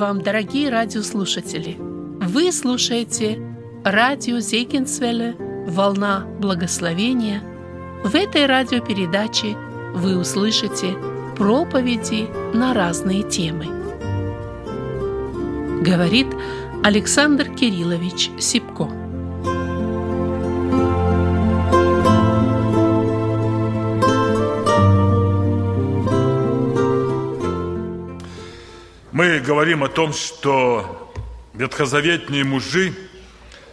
Вам, дорогие радиослушатели! Вы слушаете радио Зейкинсвелле «Волна благословения». В этой радиопередаче вы услышите проповеди на разные темы. Говорит Александр Кириллович Сипко. Мы говорим о том, что ветхозаветные мужи,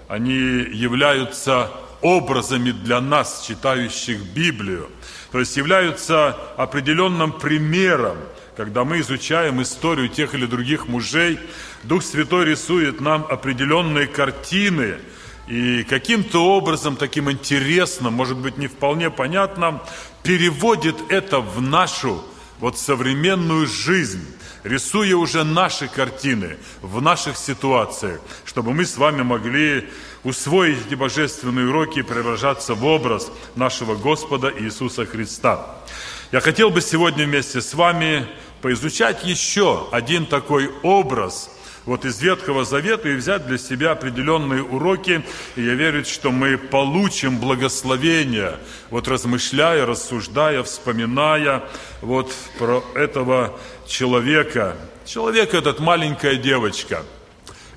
они являются образами для нас, читающих Библию. То есть являются определенным примером, когда мы изучаем историю тех или других мужей, Дух Святой рисует нам определенные картины, и каким-то образом, таким интересным, может быть, не вполне понятным, переводит это в нашу вот современную жизнь рисуя уже наши картины в наших ситуациях, чтобы мы с вами могли усвоить эти божественные уроки и преображаться в образ нашего Господа Иисуса Христа. Я хотел бы сегодня вместе с вами поизучать еще один такой образ – вот из Ветхого Завета и взять для себя определенные уроки. И я верю, что мы получим благословение, вот размышляя, рассуждая, вспоминая вот про этого человека. Человек этот маленькая девочка.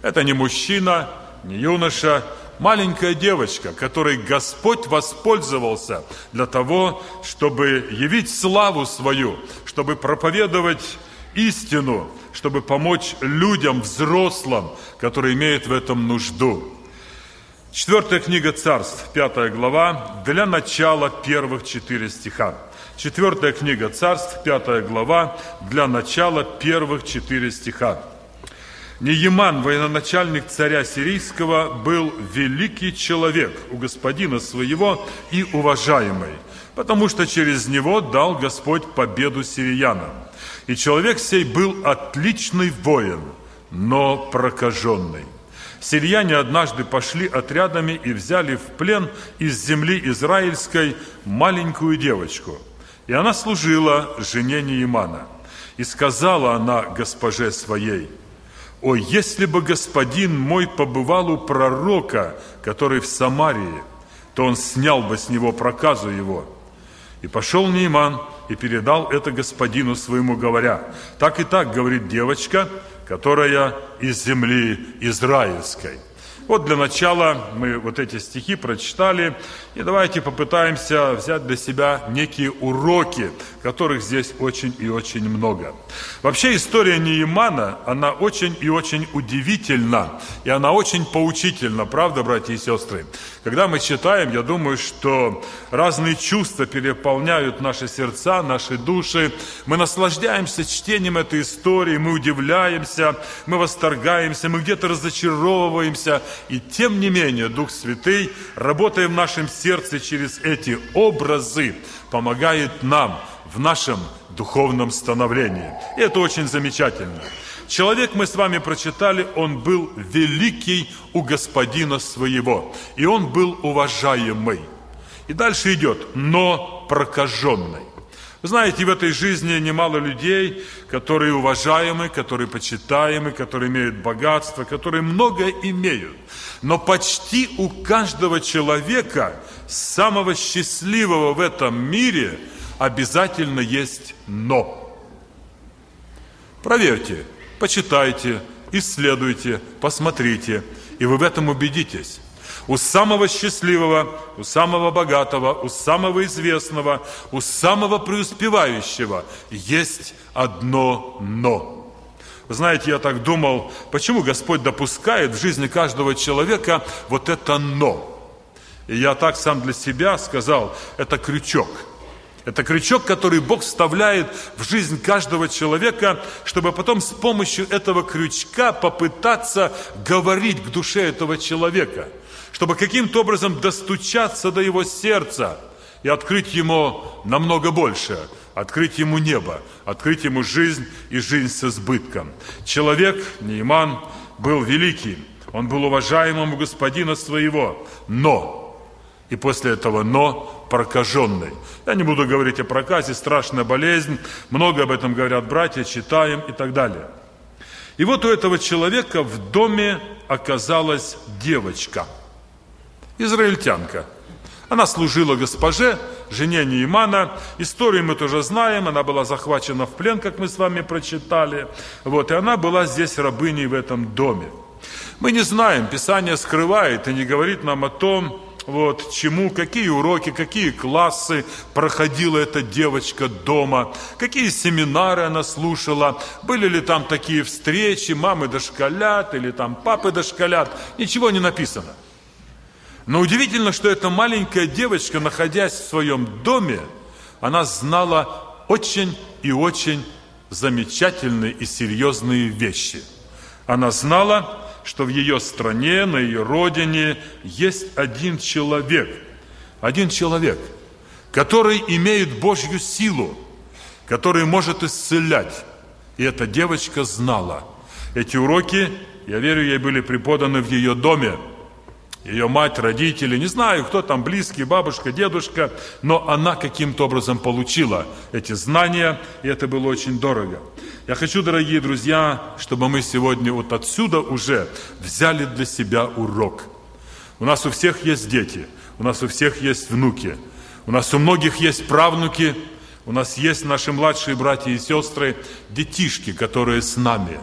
Это не мужчина, не юноша, маленькая девочка, которой Господь воспользовался для того, чтобы явить славу свою, чтобы проповедовать истину, чтобы помочь людям, взрослым, которые имеют в этом нужду. Четвертая книга царств, пятая глава, для начала первых четыре стиха. Четвертая книга царств, пятая глава, для начала первых четыре стиха. Нееман, военачальник царя сирийского, был великий человек у господина своего и уважаемый, потому что через него дал Господь победу сириянам. И человек сей был отличный воин, но прокаженный. Сирияне однажды пошли отрядами и взяли в плен из земли израильской маленькую девочку. И она служила жене Неимана. И сказала она госпоже своей, «О, если бы господин мой побывал у пророка, который в Самарии, то он снял бы с него проказу его». И пошел Нейман и передал это господину своему, говоря, так и так, говорит девочка, которая из земли израильской. Вот для начала мы вот эти стихи прочитали, и давайте попытаемся взять для себя некие уроки, которых здесь очень и очень много. Вообще история Неимана, она очень и очень удивительна, и она очень поучительна, правда, братья и сестры? Когда мы читаем, я думаю, что разные чувства переполняют наши сердца, наши души. Мы наслаждаемся чтением этой истории, мы удивляемся, мы восторгаемся, мы где-то разочаровываемся. И тем не менее, Дух Святый, работая в нашем сердце через эти образы, помогает нам в нашем духовном становлении. И это очень замечательно. Человек, мы с вами прочитали, он был великий у господина своего, и он был уважаемый. И дальше идет, но прокаженный. Вы знаете, в этой жизни немало людей, которые уважаемы, которые почитаемы, которые имеют богатство, которые много имеют. Но почти у каждого человека, самого счастливого в этом мире, обязательно есть «но». Проверьте, Почитайте, исследуйте, посмотрите, и вы в этом убедитесь. У самого счастливого, у самого богатого, у самого известного, у самого преуспевающего есть одно «но». Вы знаете, я так думал, почему Господь допускает в жизни каждого человека вот это «но». И я так сам для себя сказал, это крючок – это крючок, который Бог вставляет в жизнь каждого человека, чтобы потом с помощью этого крючка попытаться говорить к душе этого человека, чтобы каким-то образом достучаться до его сердца и открыть ему намного больше, открыть ему небо, открыть ему жизнь и жизнь с избытком. Человек, Нейман, был великий, он был уважаемым у господина своего, но и после этого «но» прокаженный. Я не буду говорить о проказе, страшная болезнь, много об этом говорят братья, читаем и так далее. И вот у этого человека в доме оказалась девочка, израильтянка. Она служила госпоже, жене Неймана. Историю мы тоже знаем. Она была захвачена в плен, как мы с вами прочитали. Вот, и она была здесь рабыней в этом доме. Мы не знаем, Писание скрывает и не говорит нам о том, вот, чему, какие уроки, какие классы проходила эта девочка дома, какие семинары она слушала, были ли там такие встречи, мамы дошколят или там папы дошколят, ничего не написано. Но удивительно, что эта маленькая девочка, находясь в своем доме, она знала очень и очень замечательные и серьезные вещи. Она знала, что в ее стране, на ее родине есть один человек, один человек, который имеет Божью силу, который может исцелять. И эта девочка знала. Эти уроки, я верю, ей были преподаны в ее доме. Ее мать, родители, не знаю, кто там, близкий, бабушка, дедушка, но она каким-то образом получила эти знания, и это было очень дорого. Я хочу, дорогие друзья, чтобы мы сегодня вот отсюда уже взяли для себя урок. У нас у всех есть дети, у нас у всех есть внуки, у нас у многих есть правнуки, у нас есть наши младшие братья и сестры, детишки, которые с нами.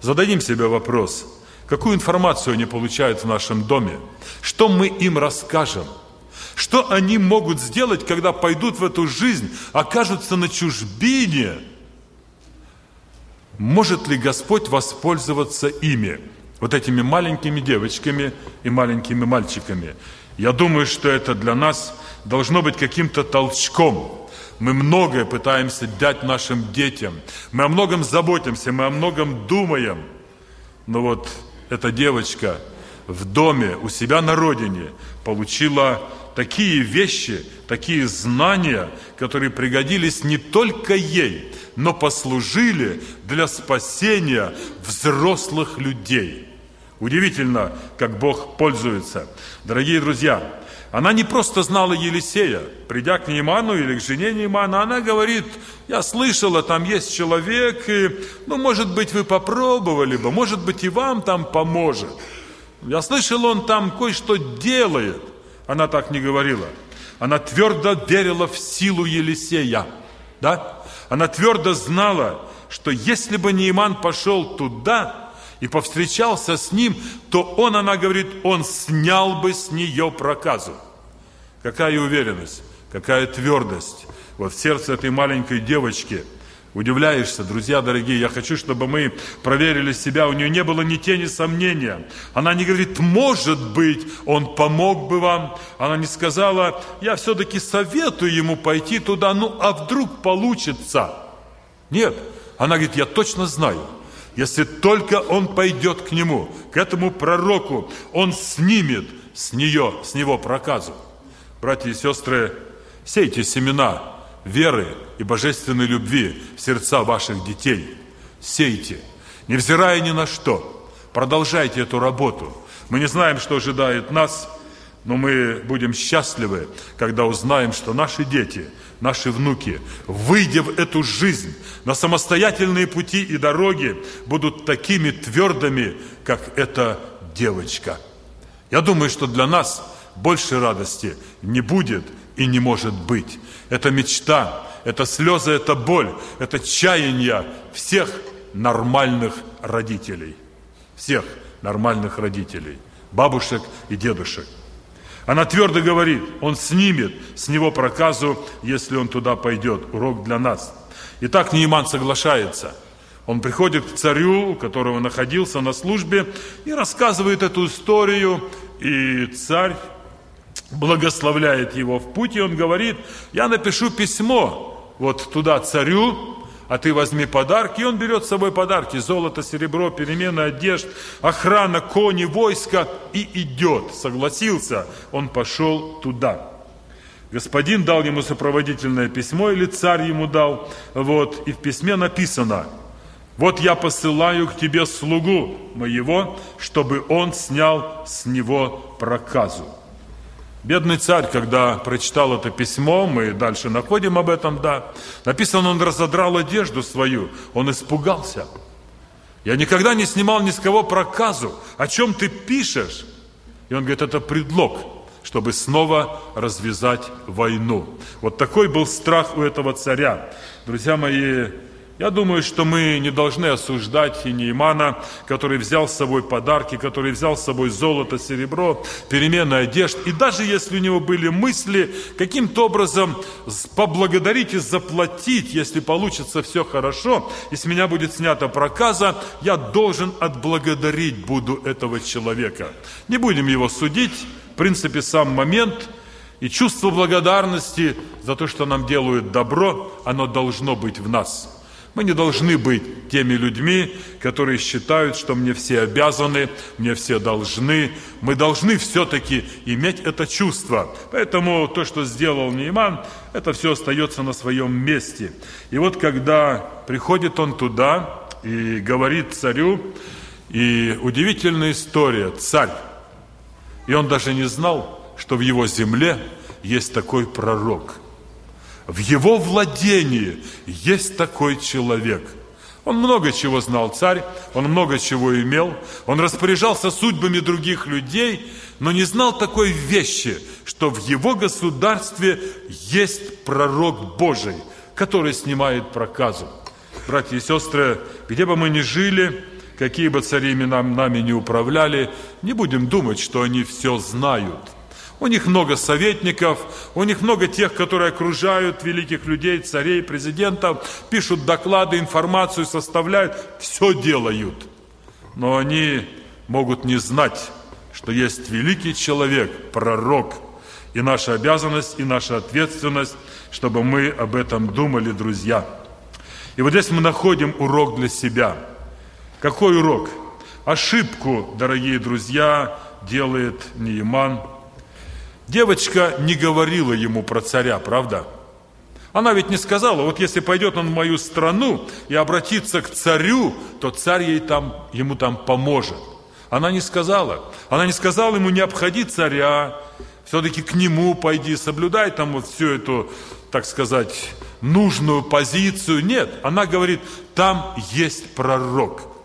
Зададим себе вопрос, какую информацию они получают в нашем доме, что мы им расскажем – что они могут сделать, когда пойдут в эту жизнь, окажутся на чужбине – может ли Господь воспользоваться ими, вот этими маленькими девочками и маленькими мальчиками? Я думаю, что это для нас должно быть каким-то толчком. Мы многое пытаемся дать нашим детям. Мы о многом заботимся, мы о многом думаем. Но вот эта девочка в доме, у себя на родине получила такие вещи, такие знания, которые пригодились не только ей, но послужили для спасения взрослых людей. Удивительно, как Бог пользуется. Дорогие друзья, она не просто знала Елисея. Придя к Нейману или к жене Неймана, она говорит, я слышала, там есть человек, и, ну, может быть, вы попробовали бы, может быть, и вам там поможет. Я слышал, он там кое-что делает. Она так не говорила. Она твердо верила в силу Елисея. Да? Она твердо знала, что если бы Нейман пошел туда и повстречался с ним, то он, она говорит, он снял бы с нее проказу. Какая уверенность, какая твердость вот в сердце этой маленькой девочки – Удивляешься, друзья дорогие, я хочу, чтобы мы проверили себя, у нее не было ни тени сомнения. Она не говорит, может быть, он помог бы вам. Она не сказала, я все-таки советую ему пойти туда, ну а вдруг получится. Нет, она говорит, я точно знаю, если только он пойдет к нему, к этому пророку, он снимет с нее, с него проказу. Братья и сестры, сейте семена веры и божественной любви в сердца ваших детей. Сейте, невзирая ни на что. Продолжайте эту работу. Мы не знаем, что ожидает нас, но мы будем счастливы, когда узнаем, что наши дети, наши внуки, выйдя в эту жизнь, на самостоятельные пути и дороги, будут такими твердыми, как эта девочка. Я думаю, что для нас больше радости не будет и не может быть. Это мечта, это слезы, это боль, это чаяние всех нормальных родителей. Всех нормальных родителей, бабушек и дедушек. Она твердо говорит, он снимет с него проказу, если он туда пойдет. Урок для нас. Итак, Нейман соглашается. Он приходит к царю, у которого находился на службе, и рассказывает эту историю. И царь благословляет его в путь, и он говорит, я напишу письмо вот туда царю, а ты возьми подарки. И он берет с собой подарки, золото, серебро, перемены одежд, охрана, кони, войско, и идет. Согласился, он пошел туда. Господин дал ему сопроводительное письмо, или царь ему дал, вот, и в письме написано, вот я посылаю к тебе слугу моего, чтобы он снял с него проказу. Бедный царь, когда прочитал это письмо, мы дальше находим об этом, да, написано, он разодрал одежду свою, он испугался. Я никогда не снимал ни с кого проказу. О чем ты пишешь? И он говорит, это предлог, чтобы снова развязать войну. Вот такой был страх у этого царя. Друзья мои, я думаю, что мы не должны осуждать и Неймана, который взял с собой подарки, который взял с собой золото, серебро, перемены одежд. И даже если у него были мысли каким-то образом поблагодарить и заплатить, если получится все хорошо, и с меня будет снята проказа, я должен отблагодарить буду этого человека. Не будем его судить. В принципе, сам момент и чувство благодарности за то, что нам делают добро, оно должно быть в нас – мы не должны быть теми людьми, которые считают, что мне все обязаны, мне все должны. Мы должны все-таки иметь это чувство. Поэтому то, что сделал Нейман, это все остается на своем месте. И вот когда приходит он туда и говорит царю, и удивительная история, царь, и он даже не знал, что в его земле есть такой пророк – в его владении есть такой человек. Он много чего знал царь, он много чего имел, он распоряжался судьбами других людей, но не знал такой вещи, что в его государстве есть пророк Божий, который снимает проказу. Братья и сестры, где бы мы ни жили, какие бы цари нам, нами не управляли, не будем думать, что они все знают – у них много советников, у них много тех, которые окружают великих людей, царей, президентов, пишут доклады, информацию составляют, все делают. Но они могут не знать, что есть великий человек, пророк, и наша обязанность, и наша ответственность, чтобы мы об этом думали, друзья. И вот здесь мы находим урок для себя. Какой урок? Ошибку, дорогие друзья, делает Неиман – Девочка не говорила ему про царя, правда? Она ведь не сказала, вот если пойдет он в мою страну и обратится к царю, то царь ей там, ему там поможет. Она не сказала. Она не сказала ему, не обходи царя, все-таки к нему пойди, соблюдай там вот всю эту, так сказать, нужную позицию. Нет, она говорит, там есть пророк.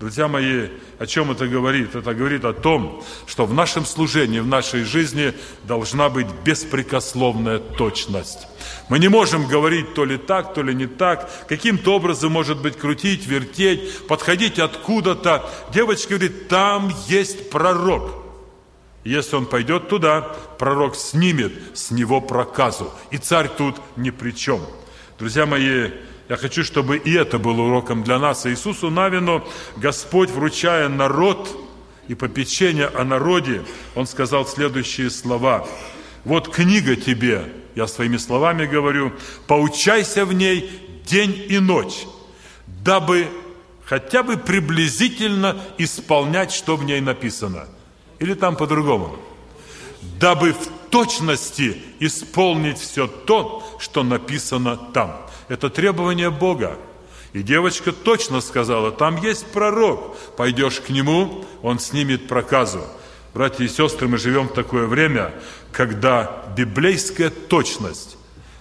Друзья мои, о чем это говорит? Это говорит о том, что в нашем служении, в нашей жизни должна быть беспрекословная точность. Мы не можем говорить то ли так, то ли не так, каким-то образом, может быть, крутить, вертеть, подходить откуда-то. Девочка говорит, там есть пророк. Если он пойдет туда, пророк снимет с него проказу. И царь тут ни при чем. Друзья мои, я хочу, чтобы и это было уроком для нас. Иисусу Навину Господь, вручая народ и попечение о народе, Он сказал следующие слова. «Вот книга тебе, я своими словами говорю, поучайся в ней день и ночь, дабы хотя бы приблизительно исполнять, что в ней написано. Или там по-другому. Дабы в точности исполнить все то, что написано там. Это требование Бога. И девочка точно сказала, там есть пророк, пойдешь к нему, он снимет проказу. Братья и сестры, мы живем в такое время, когда библейская точность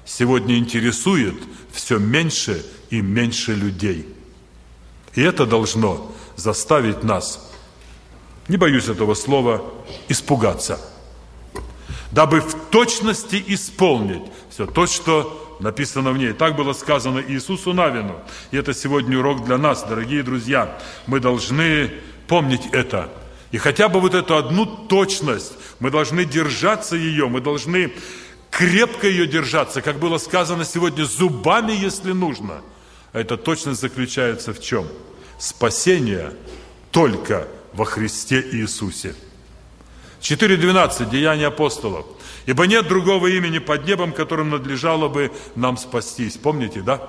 сегодня интересует все меньше и меньше людей. И это должно заставить нас, не боюсь этого слова, испугаться, дабы в точности исполнить все то, что написано в ней. Так было сказано Иисусу Навину. И это сегодня урок для нас, дорогие друзья. Мы должны помнить это. И хотя бы вот эту одну точность, мы должны держаться ее, мы должны крепко ее держаться, как было сказано сегодня, зубами, если нужно. А эта точность заключается в чем? Спасение только во Христе Иисусе. 4.12. Деяния апостолов. Ибо нет другого имени под небом, которым надлежало бы нам спастись. Помните, да?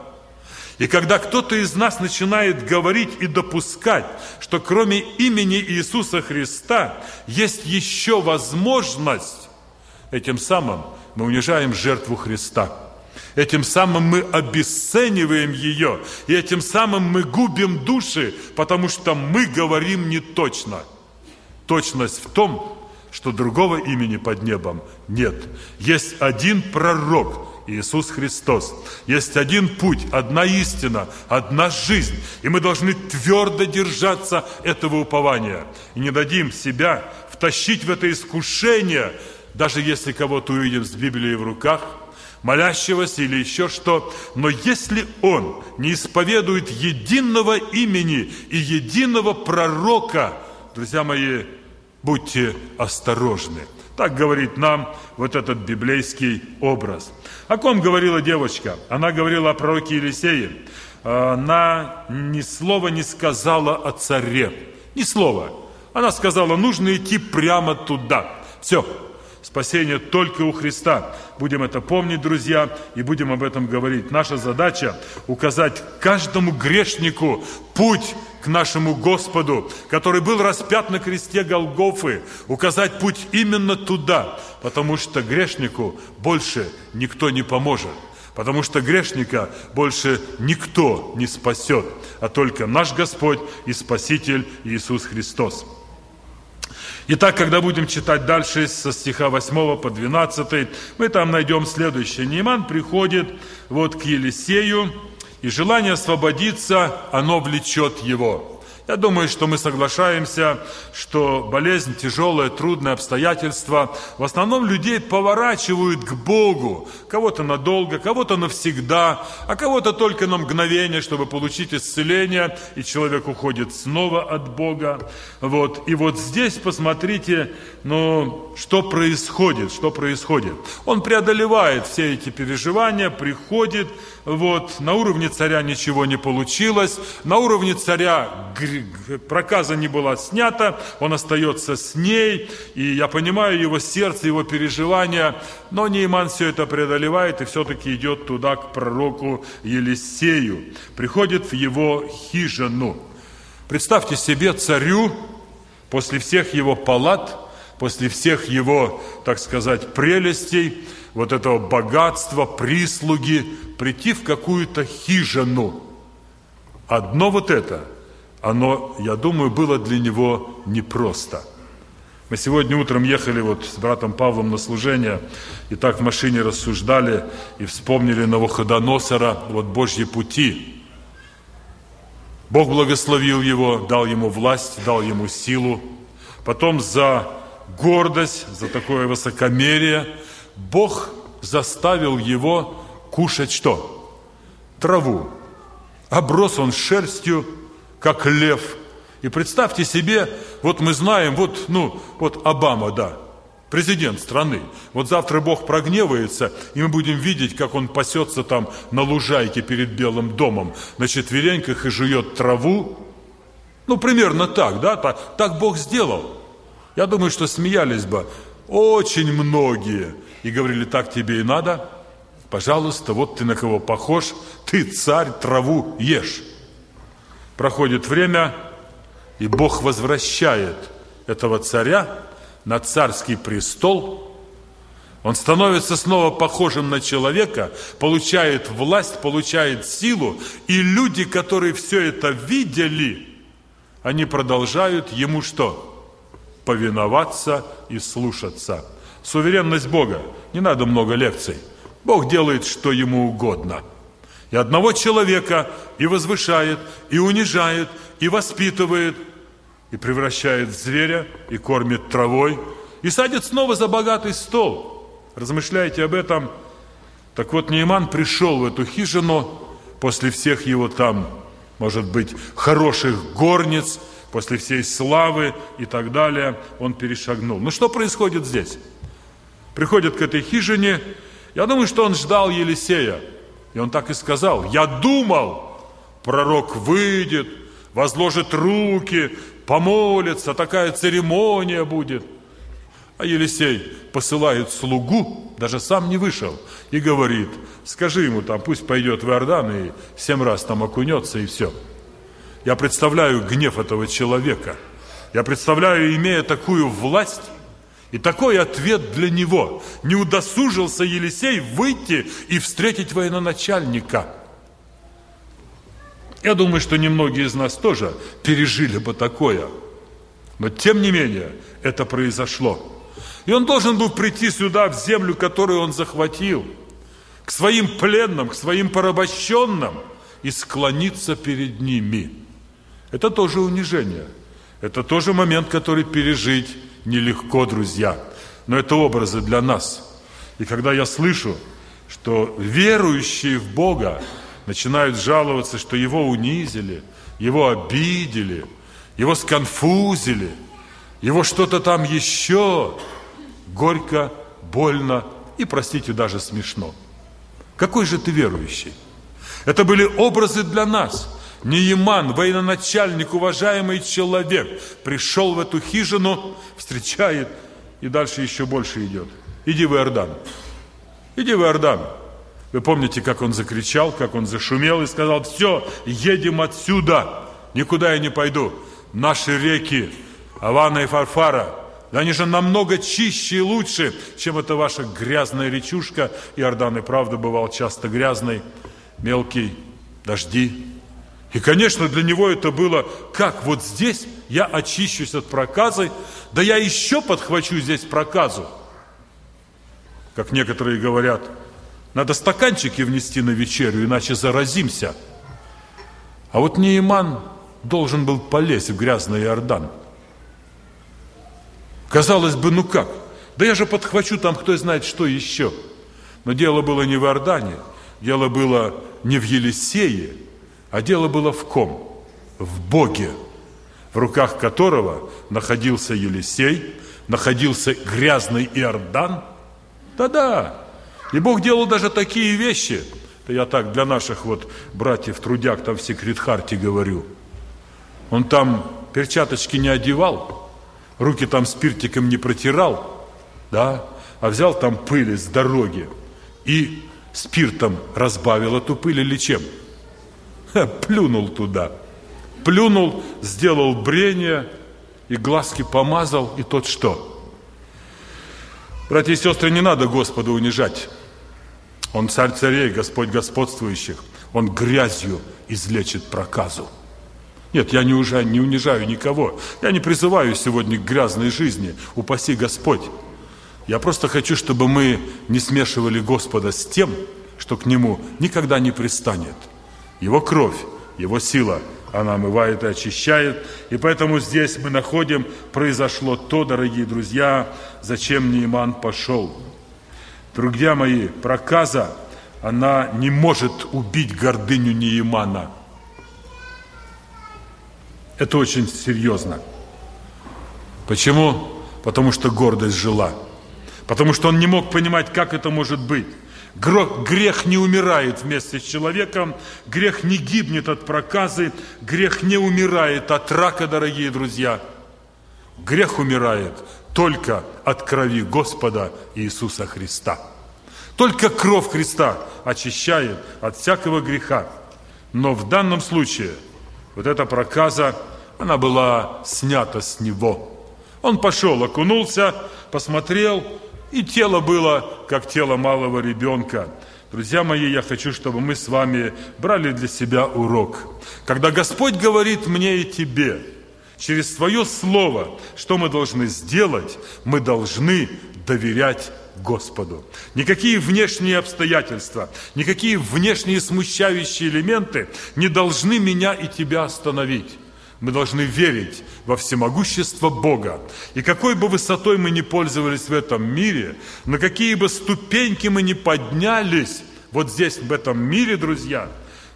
И когда кто-то из нас начинает говорить и допускать, что кроме имени Иисуса Христа есть еще возможность, этим самым мы унижаем жертву Христа. Этим самым мы обесцениваем ее, и этим самым мы губим души, потому что мы говорим не точно. Точность в том, что другого имени под небом нет. Есть один пророк, Иисус Христос. Есть один путь, одна истина, одна жизнь. И мы должны твердо держаться этого упования. И не дадим себя втащить в это искушение, даже если кого-то увидим с Библией в руках, молящегося или еще что. Но если он не исповедует единого имени и единого пророка, друзья мои, будьте осторожны. Так говорит нам вот этот библейский образ. О ком говорила девочка? Она говорила о пророке Елисее. Она ни слова не сказала о царе. Ни слова. Она сказала, нужно идти прямо туда. Все, Спасение только у Христа. Будем это помнить, друзья, и будем об этом говорить. Наша задача указать каждому грешнику путь к нашему Господу, который был распят на кресте Голгофы, указать путь именно туда, потому что грешнику больше никто не поможет. Потому что грешника больше никто не спасет, а только наш Господь и Спаситель Иисус Христос. Итак, когда будем читать дальше со стиха 8 по 12, мы там найдем следующее. Нейман приходит вот к Елисею, и желание освободиться, оно влечет его. Я думаю, что мы соглашаемся, что болезнь, тяжелое, трудное обстоятельство в основном людей поворачивают к Богу. Кого-то надолго, кого-то навсегда, а кого-то только на мгновение, чтобы получить исцеление, и человек уходит снова от Бога. Вот. И вот здесь посмотрите, ну, что происходит, что происходит. Он преодолевает все эти переживания, приходит, вот, на уровне царя ничего не получилось, на уровне царя проказа не была снята, он остается с ней, и я понимаю его сердце, его переживания, но Нейман все это преодолевает и все-таки идет туда, к пророку Елисею, приходит в его хижину. Представьте себе царю после всех его палат, после всех его, так сказать, прелестей, вот этого богатства, прислуги, прийти в какую-то хижину. Одно вот это, оно, я думаю, было для него непросто. Мы сегодня утром ехали вот с братом Павлом на служение, и так в машине рассуждали и вспомнили Новоходоносора, вот Божьи пути. Бог благословил его, дал ему власть, дал ему силу. Потом за гордость, за такое высокомерие Бог заставил его кушать что? Траву. Оброс он шерстью, как лев. И представьте себе, вот мы знаем, вот, ну, вот Обама, да, президент страны. Вот завтра Бог прогневается, и мы будем видеть, как он пасется там на лужайке перед Белым домом, на четвереньках и жует траву. Ну, примерно так, да, так, так Бог сделал. Я думаю, что смеялись бы очень многие и говорили, так тебе и надо – Пожалуйста, вот ты на кого похож, ты царь, траву ешь. Проходит время, и Бог возвращает этого царя на царский престол. Он становится снова похожим на человека, получает власть, получает силу, и люди, которые все это видели, они продолжают ему что? Повиноваться и слушаться. Суверенность Бога. Не надо много лекций. Бог делает, что ему угодно. И одного человека и возвышает, и унижает, и воспитывает, и превращает в зверя, и кормит травой, и садит снова за богатый стол. Размышляйте об этом. Так вот, Нейман пришел в эту хижину после всех его там, может быть, хороших горниц, после всей славы и так далее, он перешагнул. Ну что происходит здесь? Приходит к этой хижине, я думаю, что он ждал Елисея. И он так и сказал, я думал, пророк выйдет, возложит руки, помолится, такая церемония будет. А Елисей посылает слугу, даже сам не вышел, и говорит, скажи ему там, пусть пойдет в Иордан и семь раз там окунется и все. Я представляю гнев этого человека. Я представляю, имея такую власть, и такой ответ для него. Не удосужился Елисей выйти и встретить военачальника. Я думаю, что немногие из нас тоже пережили бы такое. Но тем не менее, это произошло. И он должен был прийти сюда, в землю, которую он захватил. к своим пленным, к своим порабощенным и склониться перед ними. Это тоже унижение. Это тоже момент, который пережить нелегко, друзья. Но это образы для нас. И когда я слышу, что верующие в Бога начинают жаловаться, что его унизили, его обидели, его сконфузили, его что-то там еще, горько, больно и, простите, даже смешно. Какой же ты верующий? Это были образы для нас. Нееман, военачальник, уважаемый человек, пришел в эту хижину, встречает и дальше еще больше идет. Иди в Иордан. Иди в Иордан. Вы помните, как он закричал, как он зашумел и сказал, все, едем отсюда, никуда я не пойду. Наши реки, Авана и Фарфара, они же намного чище и лучше, чем эта ваша грязная речушка. Иордан и правда бывал часто грязный, мелкий, дожди. И, конечно, для него это было, как вот здесь я очищусь от проказы, да я еще подхвачу здесь проказу. Как некоторые говорят, надо стаканчики внести на вечерю, иначе заразимся. А вот Нейман должен был полезть в грязный Иордан. Казалось бы, ну как? Да я же подхвачу там кто знает что еще. Но дело было не в Иордане, дело было не в Елисее, а дело было в ком? В Боге, в руках которого находился Елисей, находился грязный Иордан. Да-да, и Бог делал даже такие вещи. Это я так для наших вот братьев трудяг там в секретхарте говорю. Он там перчаточки не одевал, руки там спиртиком не протирал, да, а взял там пыль с дороги и спиртом разбавил эту пыль или чем? Плюнул туда. Плюнул, сделал брение и глазки помазал, и тот что? Братья и сестры, не надо Господа унижать. Он царь царей, Господь господствующих. Он грязью излечит проказу. Нет, я не, уже, не унижаю никого. Я не призываю сегодня к грязной жизни. Упаси Господь. Я просто хочу, чтобы мы не смешивали Господа с тем, что к Нему никогда не пристанет. Его кровь, Его сила, она омывает и очищает. И поэтому здесь мы находим, произошло то, дорогие друзья, зачем Нейман пошел. Друзья мои, проказа, она не может убить гордыню Неимана. Это очень серьезно. Почему? Потому что гордость жила. Потому что он не мог понимать, как это может быть. Грех не умирает вместе с человеком, грех не гибнет от проказы, грех не умирает от рака, дорогие друзья. Грех умирает только от крови Господа Иисуса Христа. Только кровь Христа очищает от всякого греха. Но в данном случае вот эта проказа, она была снята с него. Он пошел, окунулся, посмотрел, и тело было, как тело малого ребенка. Друзья мои, я хочу, чтобы мы с вами брали для себя урок. Когда Господь говорит мне и тебе – через свое слово, что мы должны сделать, мы должны доверять Господу. Никакие внешние обстоятельства, никакие внешние смущающие элементы не должны меня и тебя остановить. Мы должны верить во всемогущество Бога. И какой бы высотой мы ни пользовались в этом мире, на какие бы ступеньки мы ни поднялись, вот здесь, в этом мире, друзья,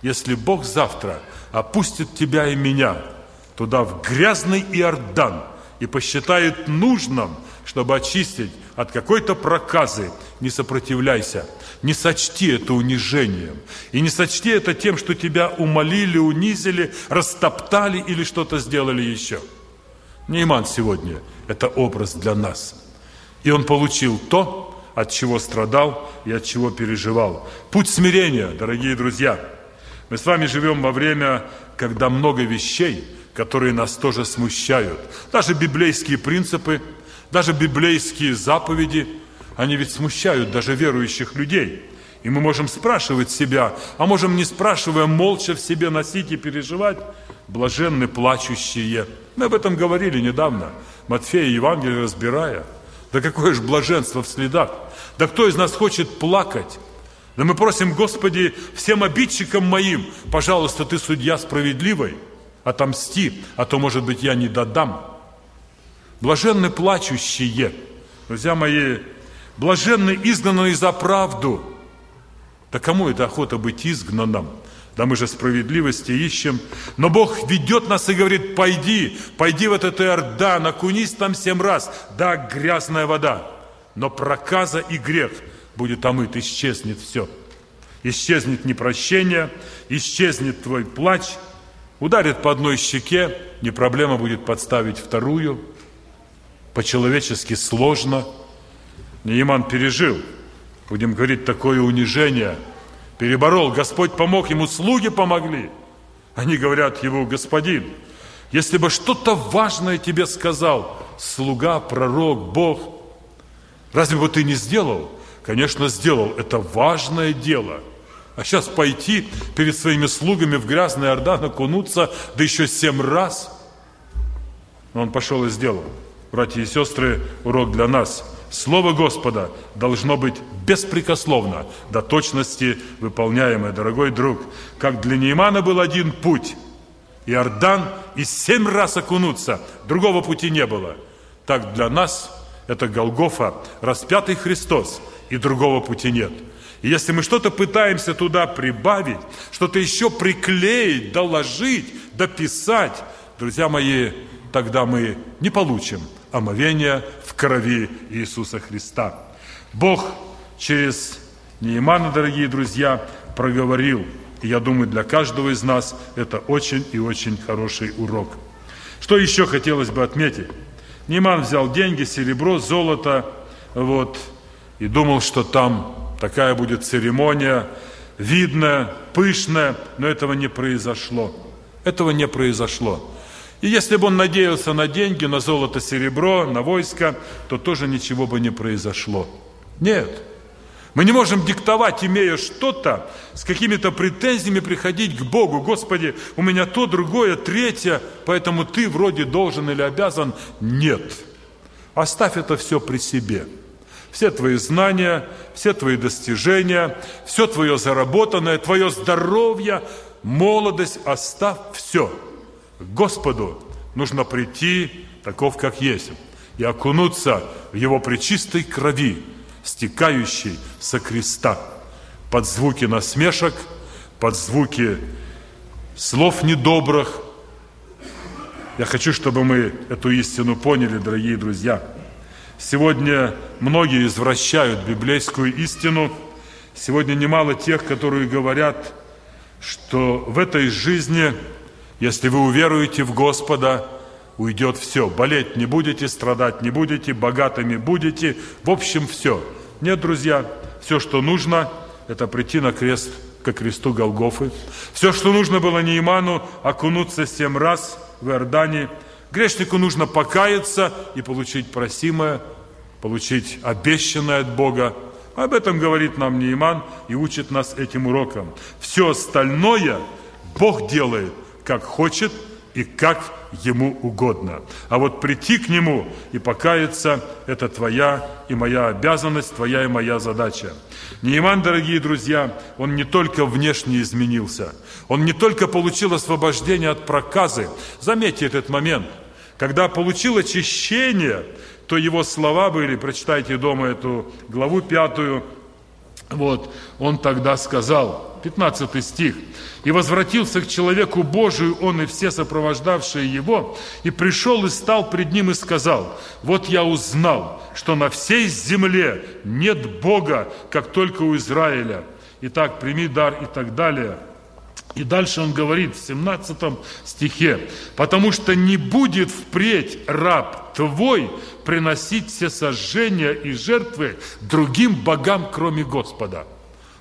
если Бог завтра опустит тебя и меня – туда, в грязный Иордан, и посчитает нужным, чтобы очистить от какой-то проказы, не сопротивляйся, не сочти это унижением, и не сочти это тем, что тебя умолили, унизили, растоптали или что-то сделали еще. Нейман сегодня – это образ для нас. И он получил то, от чего страдал и от чего переживал. Путь смирения, дорогие друзья. Мы с вами живем во время, когда много вещей – которые нас тоже смущают. Даже библейские принципы, даже библейские заповеди, они ведь смущают даже верующих людей. И мы можем спрашивать себя, а можем не спрашивая, молча в себе носить и переживать, блаженны плачущие. Мы об этом говорили недавно, Матфея Евангелие разбирая. Да какое же блаженство в следах. Да кто из нас хочет плакать? Да мы просим, Господи, всем обидчикам моим, пожалуйста, Ты судья справедливый, отомсти, а то, может быть, я не додам. Блаженны плачущие, друзья мои, блаженны изгнанные за правду. Да кому это охота быть изгнанным? Да мы же справедливости ищем. Но Бог ведет нас и говорит, пойди, пойди в этот Иордан, окунись там семь раз. Да, грязная вода, но проказа и грех будет омыт, исчезнет все. Исчезнет непрощение, исчезнет твой плач, ударит по одной щеке, не проблема будет подставить вторую. По-человечески сложно. Неиман пережил, будем говорить, такое унижение – переборол, Господь помог ему, слуги помогли. Они говорят его, господин, если бы что-то важное тебе сказал слуга, пророк, Бог, разве бы ты не сделал? Конечно, сделал. Это важное дело. А сейчас пойти перед своими слугами в грязный Ордан окунуться, да еще семь раз. Но он пошел и сделал. Братья и сестры, урок для нас – Слово Господа должно быть беспрекословно, до точности выполняемое, дорогой друг. Как для Неймана был один путь, Иордан и семь раз окунуться, другого пути не было. Так для нас это Голгофа, распятый Христос, и другого пути нет. И если мы что-то пытаемся туда прибавить, что-то еще приклеить, доложить, дописать, друзья мои, тогда мы не получим омовения в крови Иисуса Христа. Бог через Неимана, дорогие друзья, проговорил. И я думаю, для каждого из нас это очень и очень хороший урок. Что еще хотелось бы отметить? Нейман взял деньги, серебро, золото, вот, и думал, что там такая будет церемония, видная, пышная, но этого не произошло. Этого не произошло. И если бы он надеялся на деньги, на золото, серебро, на войско, то тоже ничего бы не произошло. Нет. Мы не можем диктовать, имея что-то, с какими-то претензиями приходить к Богу. Господи, у меня то, другое, третье, поэтому ты вроде должен или обязан. Нет. Оставь это все при себе. Все твои знания, все твои достижения, все твое заработанное, твое здоровье, молодость, оставь все – к Господу нужно прийти таков, как есть, и окунуться в Его пречистой крови, стекающей со креста, под звуки насмешек, под звуки слов недобрых. Я хочу, чтобы мы эту истину поняли, дорогие друзья. Сегодня многие извращают библейскую истину. Сегодня немало тех, которые говорят, что в этой жизни – если вы уверуете в Господа, уйдет все. Болеть не будете, страдать не будете, богатыми будете. В общем, все. Нет, друзья, все, что нужно, это прийти на крест, к кресту Голгофы. Все, что нужно было Нейману, окунуться семь раз в Иордане. Грешнику нужно покаяться и получить просимое, получить обещанное от Бога. Об этом говорит нам Нейман и учит нас этим уроком. Все остальное Бог делает как хочет и как ему угодно. А вот прийти к нему и покаяться – это твоя и моя обязанность, твоя и моя задача. Неиман, дорогие друзья, он не только внешне изменился, он не только получил освобождение от проказы. Заметьте этот момент. Когда получил очищение, то его слова были, прочитайте дома эту главу пятую, вот, он тогда сказал – 15 стих. «И возвратился к человеку Божию он и все сопровождавшие его, и пришел и стал пред ним и сказал, вот я узнал, что на всей земле нет Бога, как только у Израиля. Итак, прими дар и так далее». И дальше он говорит в 17 стихе, «Потому что не будет впредь раб твой приносить все сожжения и жертвы другим богам, кроме Господа».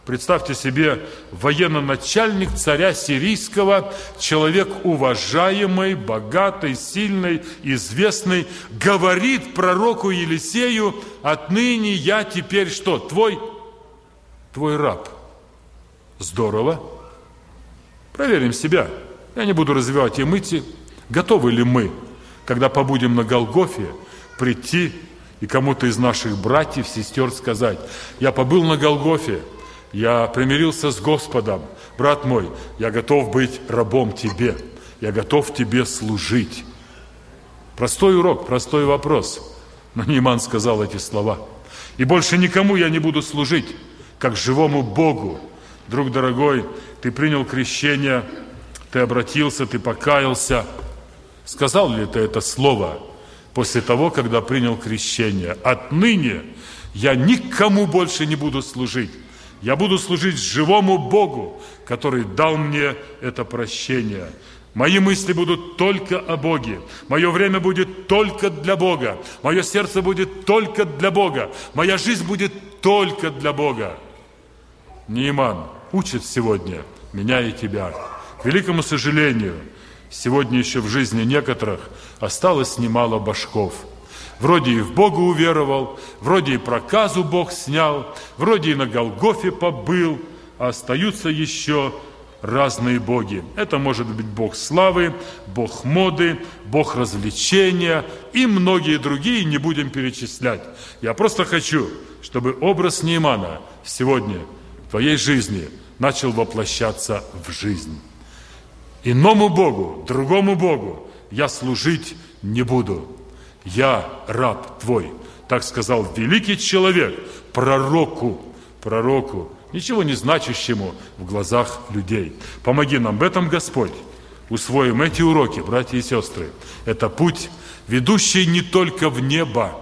Представьте себе, военно-начальник царя сирийского, человек уважаемый, богатый, сильный, известный, говорит пророку Елисею, отныне я теперь что, твой, твой раб. Здорово. Проверим себя. Я не буду развивать и мысли. Готовы ли мы, когда побудем на Голгофе, прийти и кому-то из наших братьев, сестер сказать, я побыл на Голгофе, Я примирился с Господом. Брат мой, я готов быть рабом тебе. Я готов тебе служить. Простой урок, простой вопрос. Но Нейман сказал эти слова. И больше никому я не буду служить, как живому Богу. Друг дорогой, ты принял крещение, ты обратился, ты покаялся. Сказал ли ты это слово после того, когда принял крещение? Отныне я никому больше не буду служить. Я буду служить живому Богу, который дал мне это прощение. Мои мысли будут только о Боге. Мое время будет только для Бога. Мое сердце будет только для Бога. Моя жизнь будет только для Бога. Нейман учит сегодня меня и тебя. К великому сожалению, сегодня еще в жизни некоторых осталось немало башков. Вроде и в Бога уверовал, вроде и проказу Бог снял, вроде и на Голгофе побыл, а остаются еще разные боги. Это может быть Бог славы, Бог моды, Бог развлечения и многие другие, не будем перечислять. Я просто хочу, чтобы образ Неймана сегодня в твоей жизни начал воплощаться в жизнь. Иному Богу, другому Богу я служить не буду. Я раб твой. Так сказал великий человек пророку, пророку ничего не значащему в глазах людей. Помоги нам в этом, Господь. Усвоим эти уроки, братья и сестры. Это путь, ведущий не только в небо.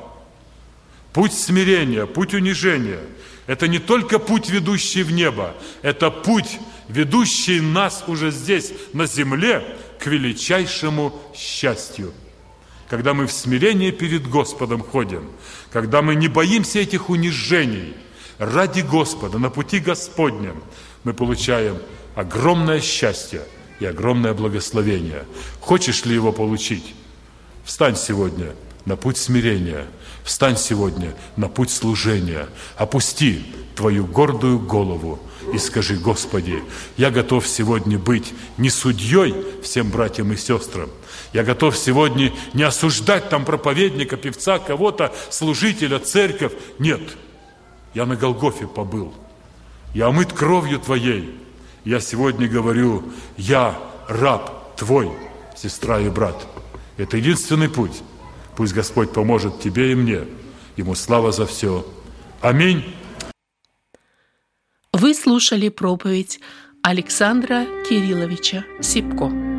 Путь смирения, путь унижения. Это не только путь, ведущий в небо. Это путь, ведущий нас уже здесь, на земле, к величайшему счастью. Когда мы в смирении перед Господом ходим, когда мы не боимся этих унижений – ради Господа, на пути Господнем, мы получаем огромное счастье и огромное благословение. Хочешь ли его получить? Встань сегодня на путь смирения, встань сегодня на путь служения, опусти твою гордую голову и скажи, Господи, я готов сегодня быть не судьей всем братьям и сестрам, я готов сегодня не осуждать там проповедника, певца, кого-то, служителя, церковь. Нет – я на Голгофе побыл. Я омыт кровью Твоей. Я сегодня говорю, я раб Твой, сестра и брат. Это единственный путь. Пусть Господь поможет тебе и мне. Ему слава за все. Аминь. Вы слушали проповедь Александра Кирилловича Сипко.